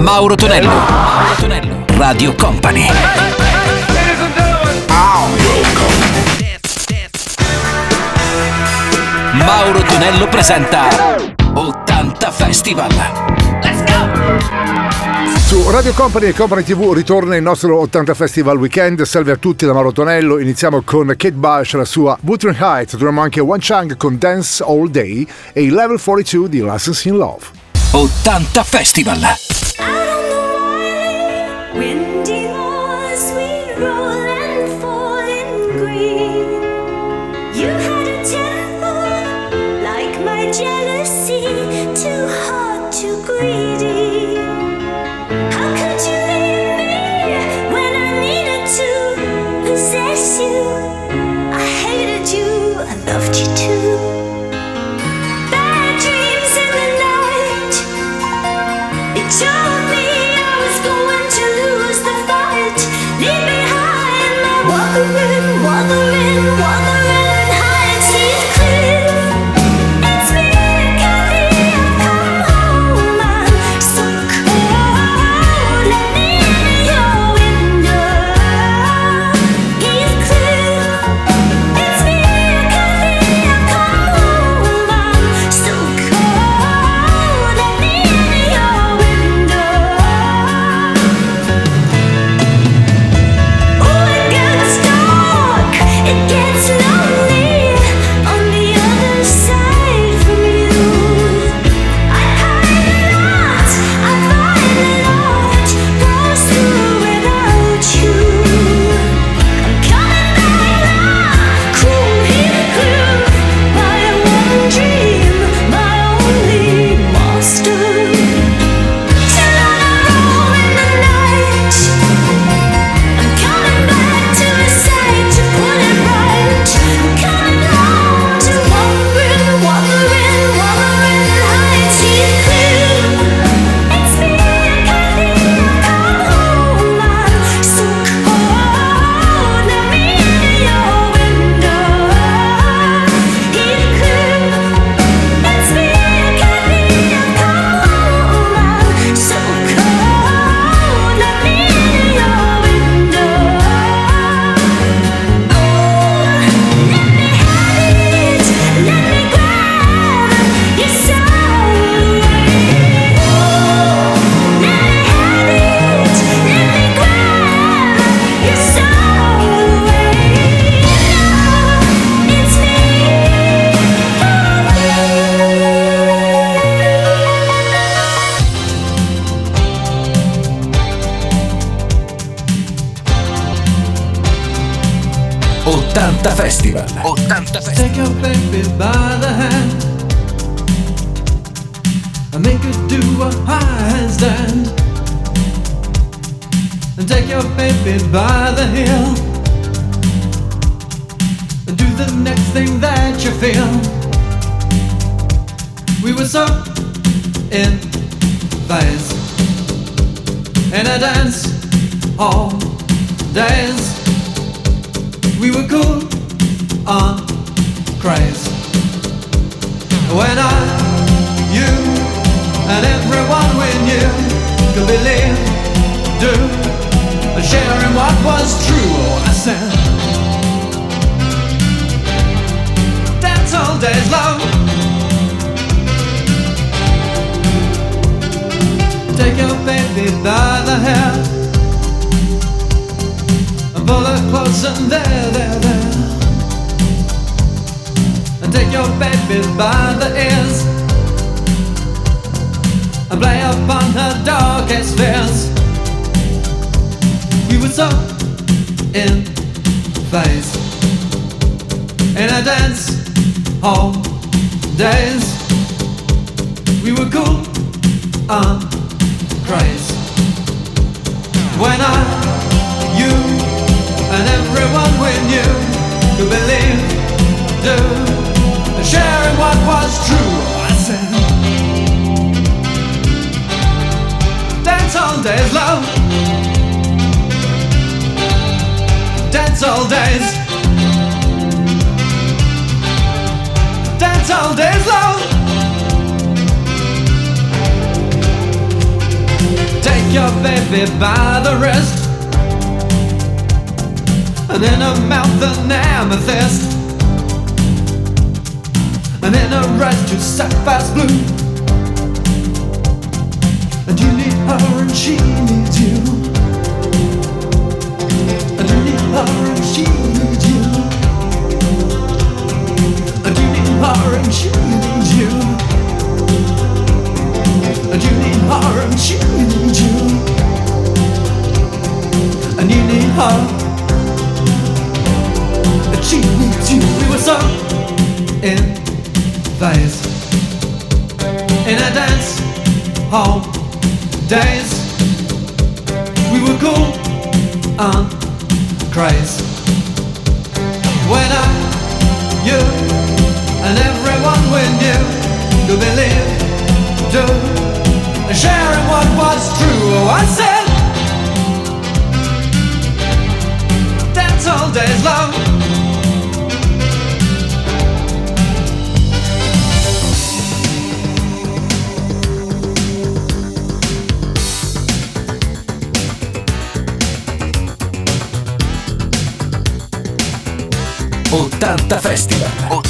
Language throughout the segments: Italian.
Mauro Tonello. Mauro Tonello. Radio Company. Mauro Tonello presenta 80 Festival. Let's go! Su Radio Company e Company TV ritorna il nostro 80 Festival Weekend. Salve a tutti da Mauro Tonello. Iniziamo con Kate Bush, la sua Wuthering Heights. Troviamo anche One Chang con Dance All Day e il Level 42 di License in Love. 80 Festival. lady by the hair. a bullet her close and there, there, there. And take your baby by the ears. And play upon her darkest fears. We were so in phase in a dance hall days. We were cool. Uh, praise. When I, you, and everyone we knew to believe, do, sharing what was true, I said. Dance all days, love. Dance all days. Dance all days, love. Your baby by the wrist. And in her mouth an amethyst. And in her eyes two sapphires blue. And you need her and she needs you. Phase in a dance hall days. We were cool and crazy. When I, you, and everyone we knew to believe, do, sharing what was true. Oh, I said, dance all days long. 80 Festival.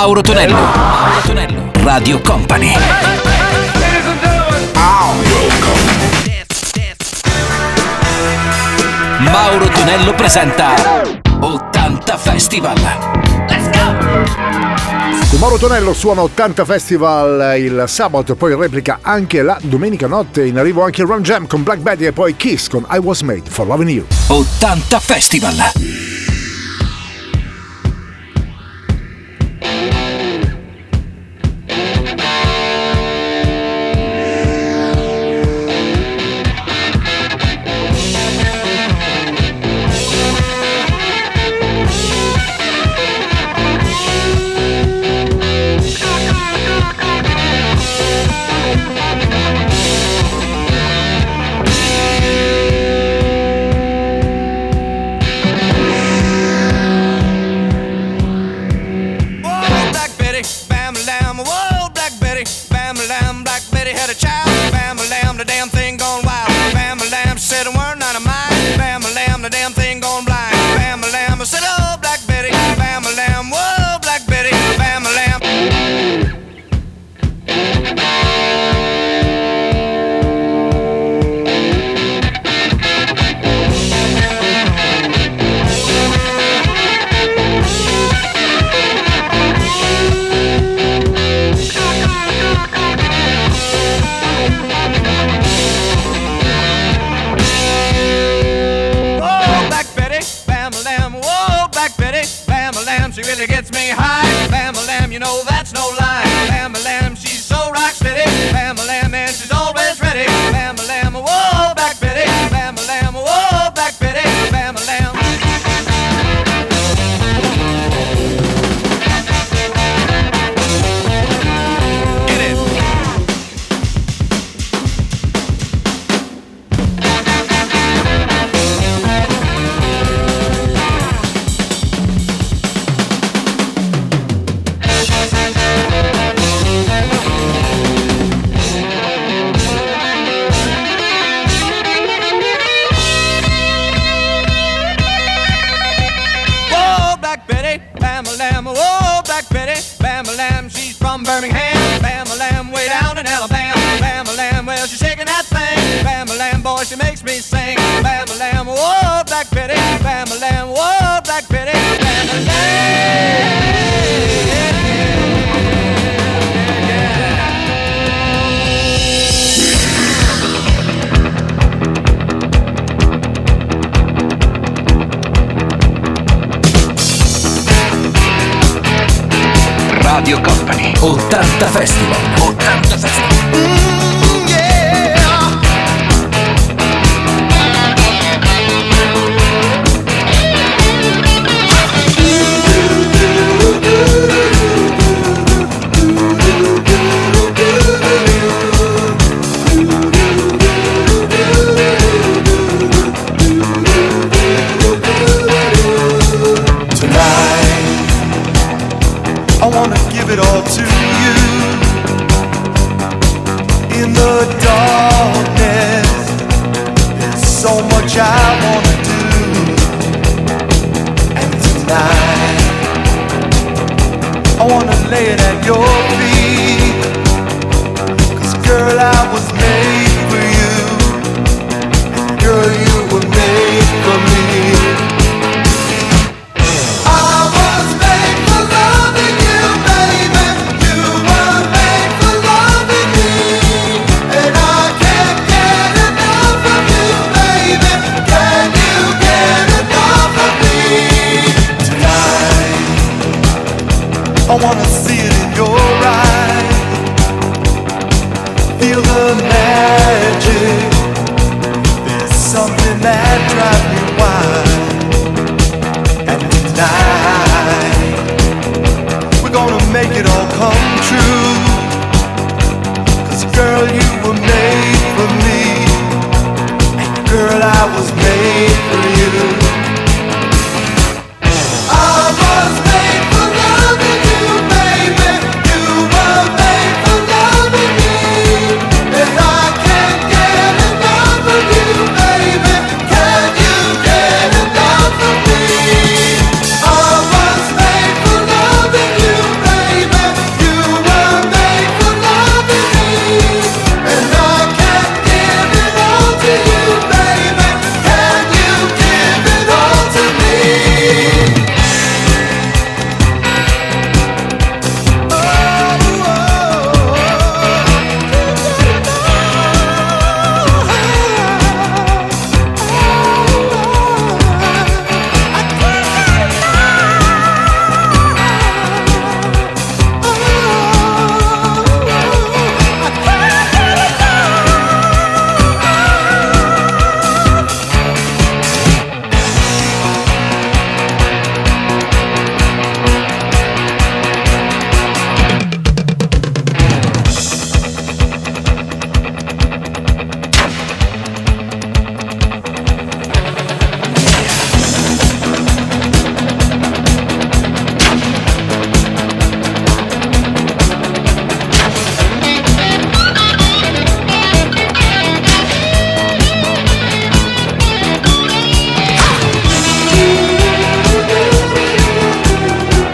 Mauro Tonello. Mauro Tonello. Radio Company. Mauro Tonello presenta 80 Festival. Let's go! Con Mauro Tonello suona 80 Festival il sabato poi replica anche la domenica notte. In arrivo anche Run Jam con Black Betty e poi Kiss con I Was Made for Loving You. 80 Festival.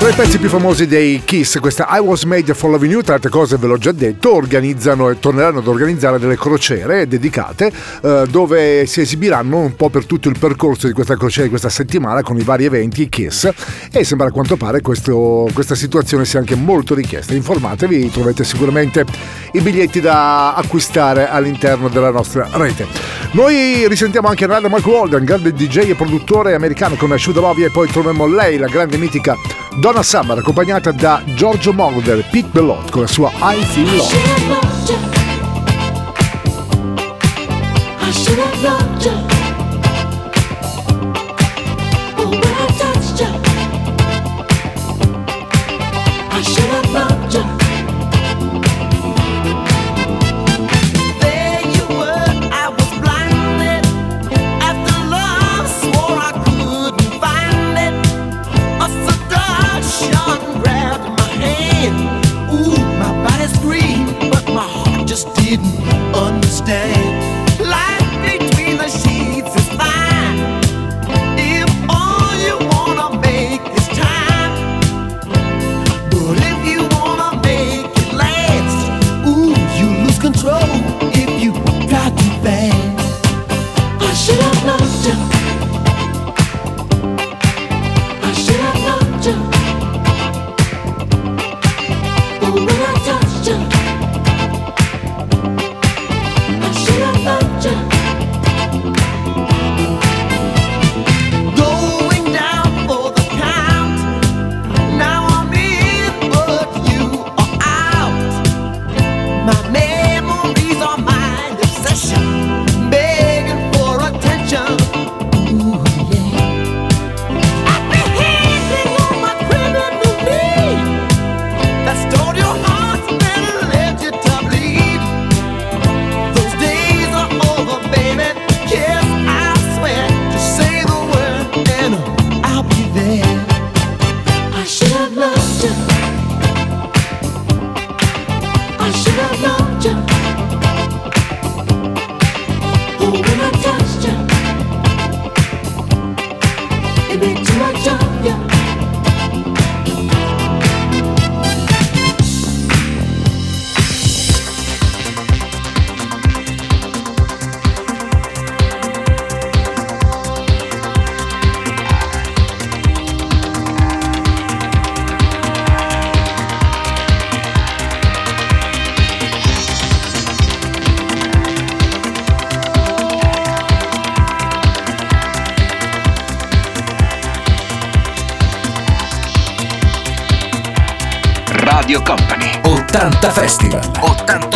Tra i pezzi più famosi dei Kiss, questa I Was Made for Loving You, tra altre cose ve l'ho già detto, organizzano e torneranno ad organizzare delle crociere dedicate eh, dove si esibiranno un po' per tutto il percorso di questa crociera di questa settimana con i vari eventi Kiss e sembra a quanto pare questo, questa situazione sia anche molto richiesta. Informatevi, troverete sicuramente i biglietti da acquistare all'interno della nostra rete. Noi risentiamo anche Randall Mark Walden, grande DJ e produttore americano con Asciuga Love e poi troviamo lei, la grande mitica Donna Donna Summer accompagnata da Giorgio Moroder, Pete Bellot con la sua I Feel Love. didn't understand. 80 Festival. 80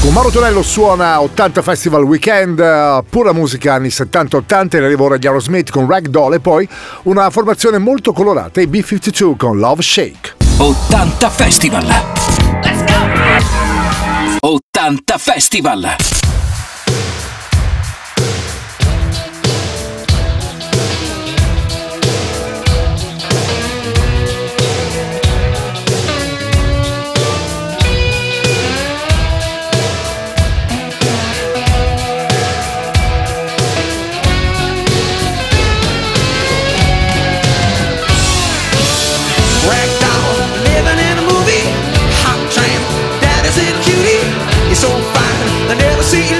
Con Mauro Tonello suona 80 Festival Weekend, eh, pura musica anni 70-80, in arrivo ora di Aerosmith con Ragdoll e poi una formazione molto colorata, i B-52 con Love Shake. 80 Festival! Let's go! 80 Festival! see you.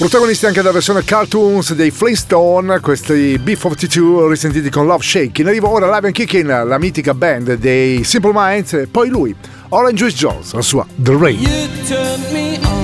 Protagonisti anche della versione cartoons dei Flintstone, questi B-42 risentiti con Love Shaking. Arriva ora Live and Kicking, la mitica band dei Simple Minds, e poi lui, Orange Juice Jones, la sua The Rain.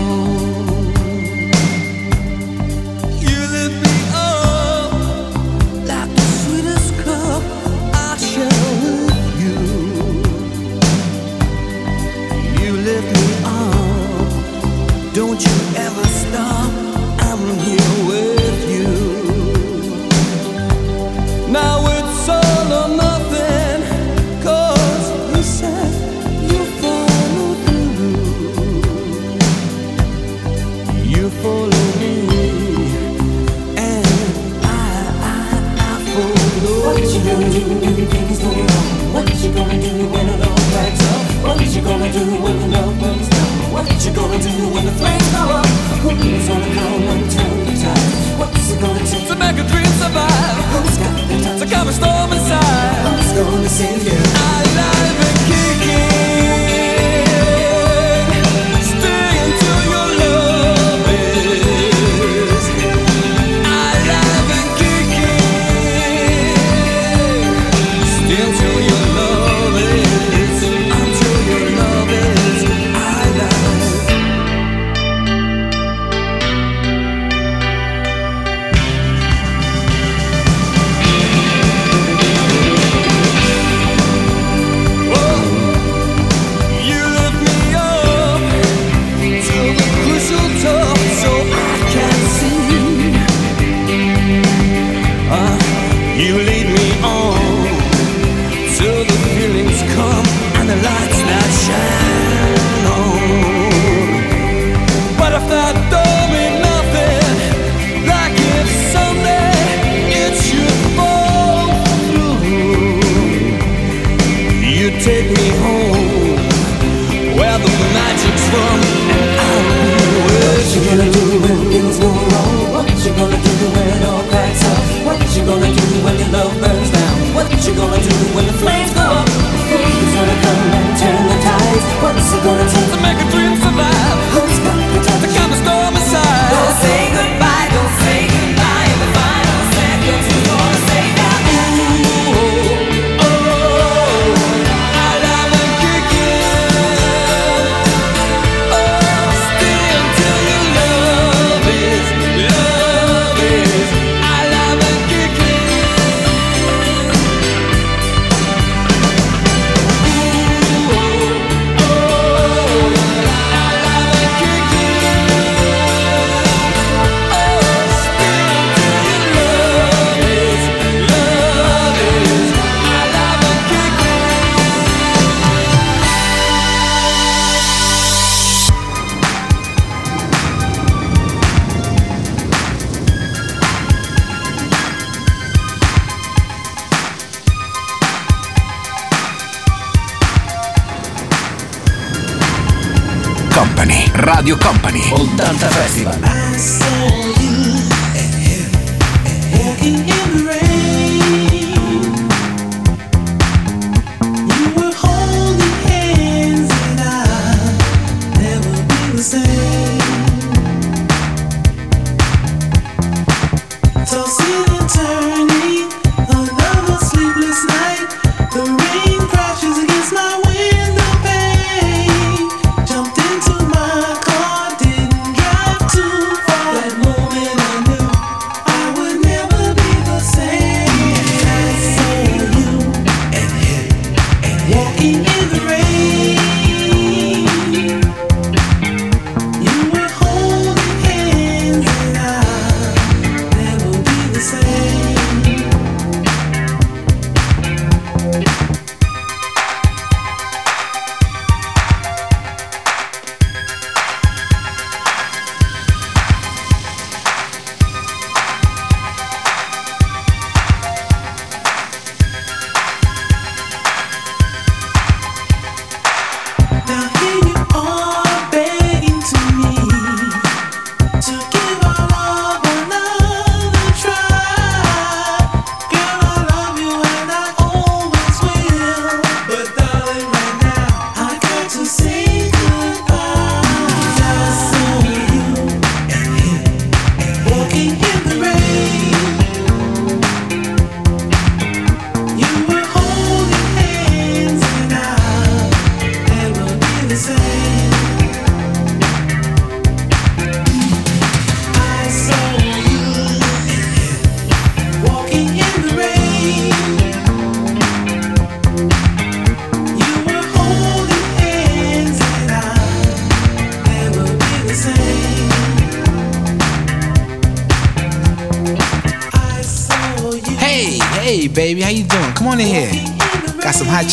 gonna do when the flames go up? What's it gonna take to make a dream survive? Who's got the to calm a storm inside? Who's gonna save you? I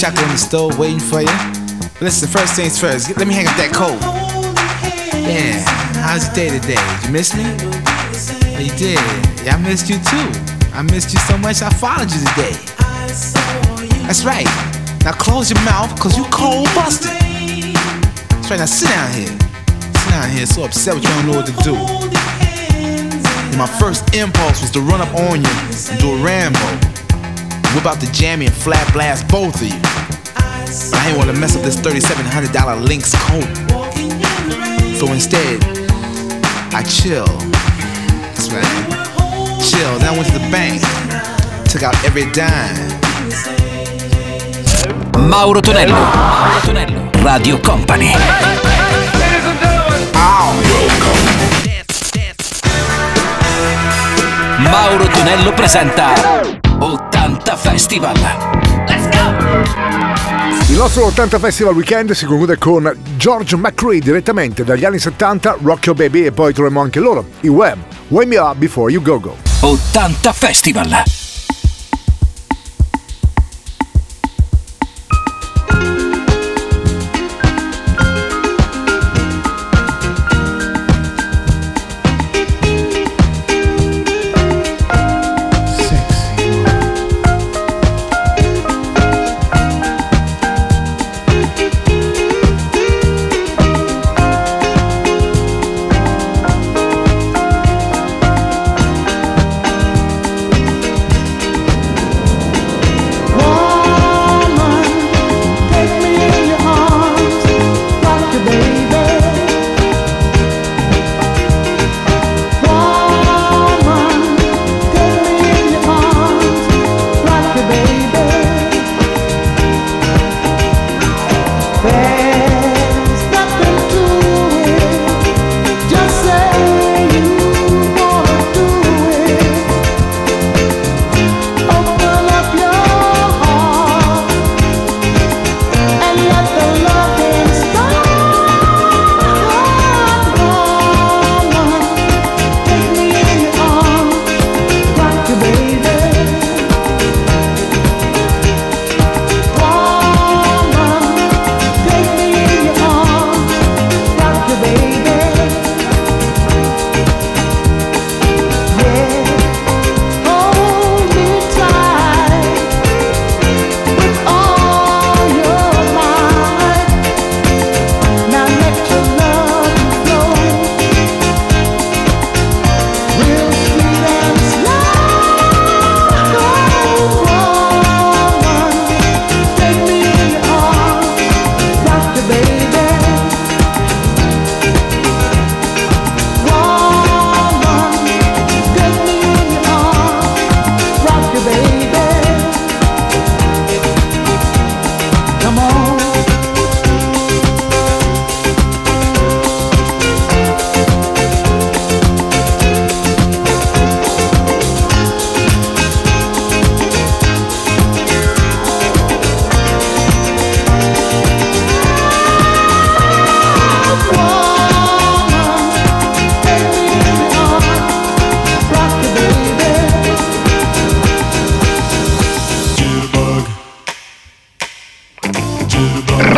chocolate in the waiting for you. Listen, first things first, let me hang up that coat. Yeah, how's your day today? Did you miss me? Oh, you did. Yeah, I missed you too. I missed you so much, I followed you today. That's right. Now close your mouth, cause you cold busted. That's right, now sit down here. Sit down here, so upset with you don't know what to do. And my first impulse was to run up on you and do a Rambo. Whip out the jammy and flat blast both of you. I ain't wanna mess up this $3,700 Lynx coat. So instead, I chill. That's right. Chill. Then I went to the bank. Took out every dime. Mauro Tonello. Mauro Tonello. Radio Company. Mauro Tonello presenta 80 Festival. Il nostro 80 Festival Weekend si conclude con George McCree direttamente dagli anni 70, Rock Your Baby e poi troviamo anche loro, i Wham, Wake Me Up Before You Go Go. 80 Festival.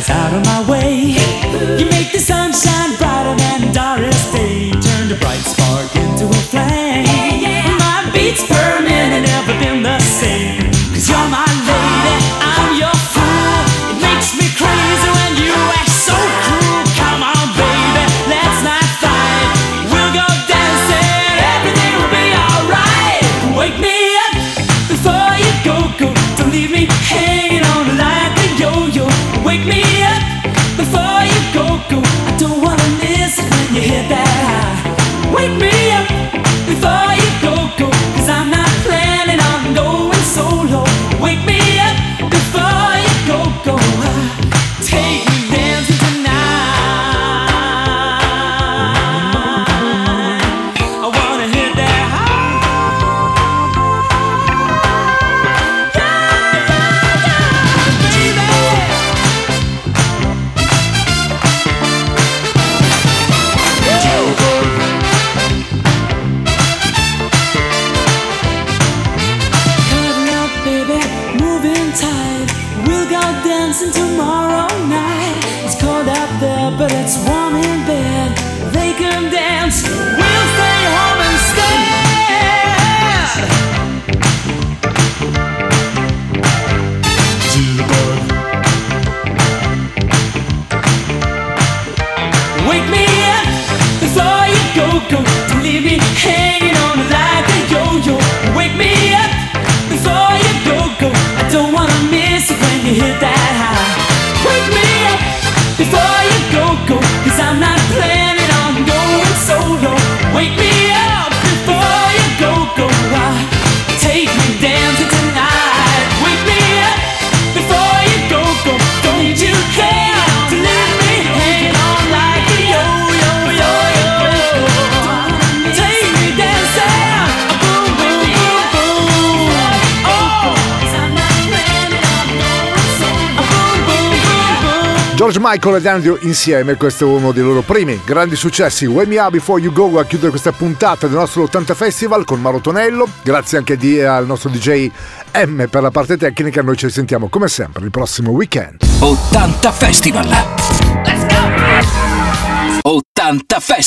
eyes out of my way. there, but it's warm in bed. They can dance. George Michael ed Andrew insieme, questo è uno dei loro primi grandi successi. Wake Me Up Before You Go a chiudere questa puntata del nostro 80 Festival con Maro Tonello. Grazie anche di- al nostro DJ M per la parte tecnica. Noi ci risentiamo come sempre il prossimo weekend. 80 Festival. Let's go! 80 Festival.